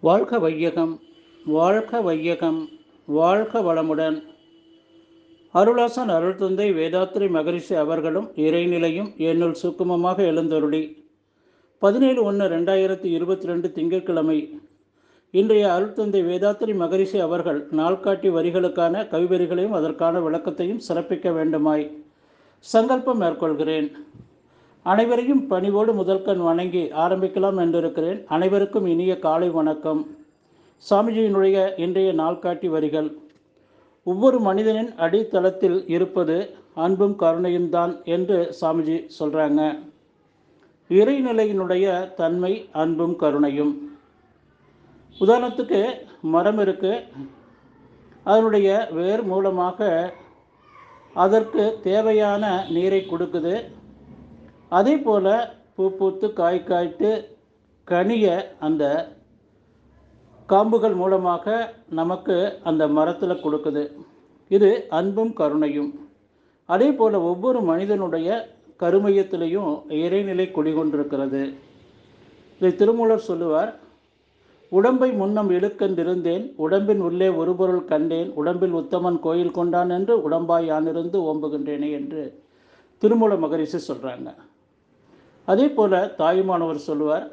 வாழ்க வையகம் வாழ்க வையகம் வாழ்க வளமுடன். அருளாசன் அருள் தந்தை வேதாத்திரி மகரிஷி அவர்களும் இறைநிலையும் என்னுள் சுக்குமமாக எழுந்தருளி. பதினேழு ஒன்று ரெண்டாயிரத்தி இருபத்தி ரெண்டு திங்கட்கிழமை. இன்றைய அருள் தந்தை வேதாத்திரி மகரிஷி அவர்கள் நாள்காட்டி வரிகளுக்கான கவிவரிகளையும் அதற்கான விளக்கத்தையும் சிறப்பிக்க வேண்டுமாய் சங்கல்பம் மேற்கொள்கிறேன். அனைவரையும் பணிவோடு முதல்கண் வணங்கி ஆரம்பிக்கலாம் என்றிருக்கிறேன். அனைவருக்கும் இனிய காலை வணக்கம். சாமிஜியினுடைய இன்றைய நாள்காட்டி வரிகள். ஒவ்வொரு மனிதனின் அடித்தளத்தில் இருப்பது அன்பும் கருணையும் தான் என்று சாமிஜி சொல்கிறாங்க இறைநிலையினுடைய தன்மை அன்பும் கருணையும். உதாரணத்துக்கு மரம் இருக்கு. அதனுடைய வேர் மூலமாக அதற்கு தேவையான நீரை கொடுக்குது. அதே போல் பூ பூத்து காய் காய்த்து கனிய அந்த காம்புகள் மூலமாக நமக்கு அந்த மரத்தில் கொடுக்குது. இது அன்பும் கருணையும். அதே போல் ஒவ்வொரு மனிதனுடைய கருமையத்திலையும் இறைநிலை குடிகொண்டிருக்கிறது. இதை திருமூலர் சொல்லுவார் உடம்பை முன்னம் இழுக்கென்றிருந்தேன் உடம்பின் உள்ளே ஒரு பொருள் கண்டேன் உடம்பில் உத்தமன் கோயில் கொண்டான் என்று உடம்பாய் யானிருந்து ஓம்புகின்றேனே என்று திருமூல மகரிஷி சொல்கிறாங்க அதே போல் தாயுமானவர் சொல்லுவார்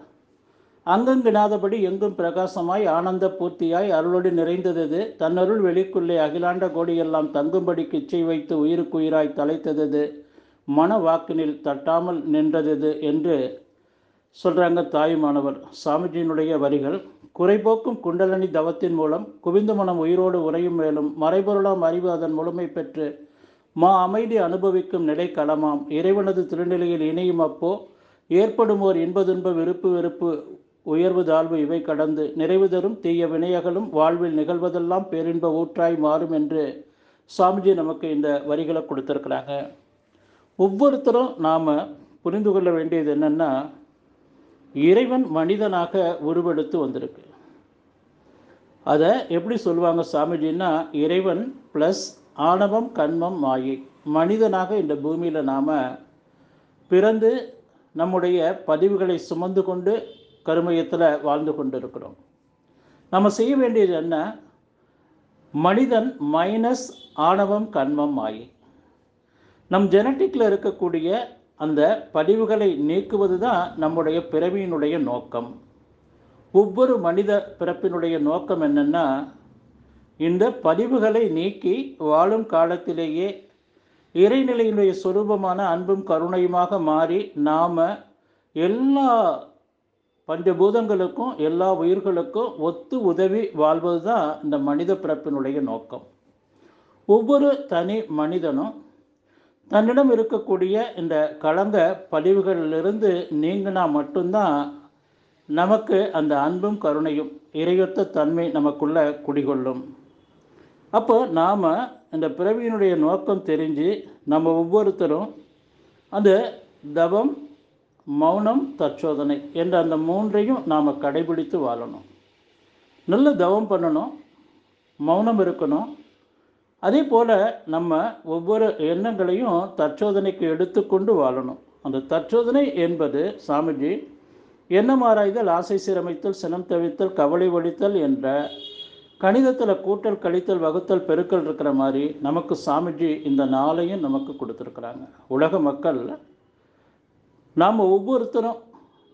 அங்கங்கினாதபடி எங்கும் பிரகாசமாய் ஆனந்த பூர்த்தியாய் அருளோடு நிறைந்தது தன்னருள் வெளிக்குள்ளே அகிலாண்ட கோடியெல்லாம் தங்கும்படி கிச்சை வைத்து உயிருக்குயிராய் தலைத்தது மன வாக்கினில் தட்டாமல் நின்றது என்று சொல்கிறாங்க தாயுமானவர் சாமிஜியினுடைய வரிகள் குறைபோக்கும் குண்டலனி தவத்தின் மூலம் குவிந்த மனம் உயிரோடு உறையும் மேலும் மறைபொருளாம் அறிவு அதன் முழுமை பெற்று மா அமைதி அனுபவிக்கும் நிலை களமாம். இறைவனது திருநிலையில் இணையும் அப்போ ஏற்படும் ஓர் இன்பதுன்ப விருப்பு வெறுப்பு உயர்வு தாழ்வு இவை கடந்து நிறைவு தரும் தீய வினையகளும் வாழ்வில் நிகழ்வதெல்லாம் பேரின்ப ஊற்றாய் மாறும் என்று சாமிஜி நமக்கு இந்த வரிகளை கொடுத்துருக்குறாங்க. ஒவ்வொருத்தரும் நாம் புரிந்து கொள்ள வேண்டியது என்னென்னா இறைவன் மனிதனாக உருவெடுத்து வந்திருக்கு. அதை எப்படி சொல்லுவாங்க சாமிஜின்னா இறைவன் ப்ளஸ் ஆணவம் கண்மம் மாயை. மனிதனாக இந்த பூமியில் நாம் பிறந்து நம்முடைய பதிவுகளை சுமந்து கொண்டு கருமையத்தில் வாழ்ந்து கொண்டு இருக்கிறோம் நம்ம செய்ய வேண்டியது என்ன? மனிதன் மைனஸ் ஆணவம் கண்மம் ஆயி நம் ஜெனட்டிக்கில் இருக்கக்கூடிய அந்த பதிவுகளை நீக்குவது தான் நம்முடைய பிறவியினுடைய நோக்கம். ஒவ்வொரு மனித பிறப்பினுடைய நோக்கம் என்னென்னா இந்த பதிவுகளை நீக்கி வாழும் காலத்திலேயே இறைநிலையினுடைய சொரூபமான அன்பும் கருணையுமாக மாறி நாம் எல்லா பஞ்சபூதங்களுக்கும் எல்லா உயிர்களுக்கும் ஒத்து உதவி வாழ்வது தான் இந்த மனித பிறப்பினுடைய நோக்கம். ஒவ்வொரு தனி மனிதனும் தன்னிடம் இருக்கக்கூடிய இந்த களங்க பதிவுகளிலிருந்து நீங்கினா மட்டும்தான் நமக்கு அந்த அன்பும் கருணையும் இறையொத்த தன்மை நமக்குள்ள குடிகொள்ளும். அப்போ நாம் இந்த பிறவியினுடைய நோக்கம் தெரிஞ்சு நம்ம ஒவ்வொருத்தரும் அந்த தவம் மௌனம் தற்சோதனை என்ற அந்த மூன்றையும் நாம் கடைபிடித்து வாழணும். நல்ல தவம் பண்ணணும் மௌனம் இருக்கணும். அதே போல் நம்ம ஒவ்வொரு எண்ணங்களையும் தற்சோதனைக்கு எடுத்துக்கொண்டு வாழணும். அந்த தற்சோதனை என்பது சாமிஜி எண்ணம் ஆராய்தல் ஆசை சீரமைத்தல் சினம் தவித்தல் கவலை ஒழித்தல் என்ற கணிதத்தில் கூட்டல் கழித்தல் வகுத்தல் பெருக்கல் இருக்கிற மாதிரி நமக்கு சாமிஜி இந்த நாளையும் நமக்கு கொடுத்துருக்குறாங்க. உலக மக்கள் நாம் ஒவ்வொருத்தரும்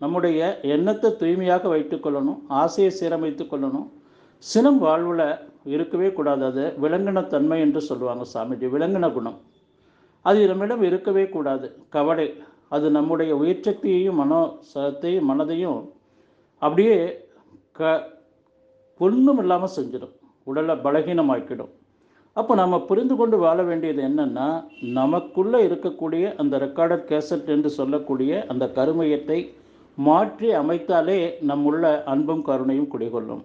நம்முடைய எண்ணத்தை தூய்மையாக வைத்துக்கொள்ளணும் ஆசையை சீரமைத்து கொள்ளணும். சினம் வாழ்வில் இருக்கவே கூடாது. அது விலங்கின தன்மை என்று சொல்லுவாங்க சாமிஜி விலங்கின குணம். அது நம்மிடம் இருக்கவே கூடாது. கவலை அது நம்முடைய உயிர் சக்தியையும் மனோ சத்தையும் மனதையும் அப்படியே க ஒன்றும் இல்லாமல் செஞ்சிடும். உடலை பலகீனமாக்கிடும். அப்போ நம்ம புரிந்து கொண்டு வாழ வேண்டியது என்னென்னா நமக்குள்ளே இருக்கக்கூடிய அந்த ரெக்கார்டட் கேசட் என்று சொல்லக்கூடிய அந்த கருமையத்தை மாற்றி அமைத்தாலே நம்முள்ள அன்பும் கருணையும் குடிகொள்ளும்.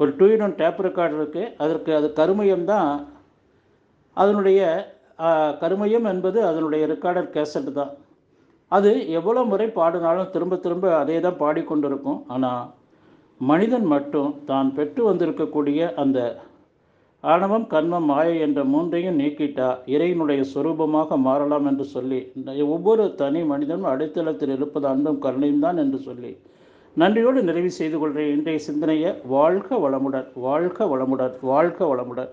ஒரு two in one tape recorder இருக்குது அதற்கு அது கருமையம் தான். அதனுடைய கருமையம் என்பது அதனுடைய ரெக்கார்டட் கேசட் தான். அது எவ்வளோ முறை பாடினாலும் திரும்ப திரும்ப அதே தான் பாடிக்கொண்டிருக்கும். ஆனால் மனிதன் மட்டும் தான் பெற்று வந்திருக்கக்கூடிய அந்த ஆணவம் கண்மம் மாயை என்ற மூன்றையும் நீக்கிட்டா இறைவனுடைய சொரூபமாக மாறலாம் என்று சொல்லி ஒவ்வொரு தனி மனிதனும் அடித்தளத்தில் இருப்பது அன்பும் கருணையும் தான் என்று சொல்லி நன்றியோடு நிறைவு செய்து கொள்கிறேன். இன்றைய சிந்தனையை வாழ்க வளமுடன் வாழ்க வளமுடன் வாழ்க வளமுடன்.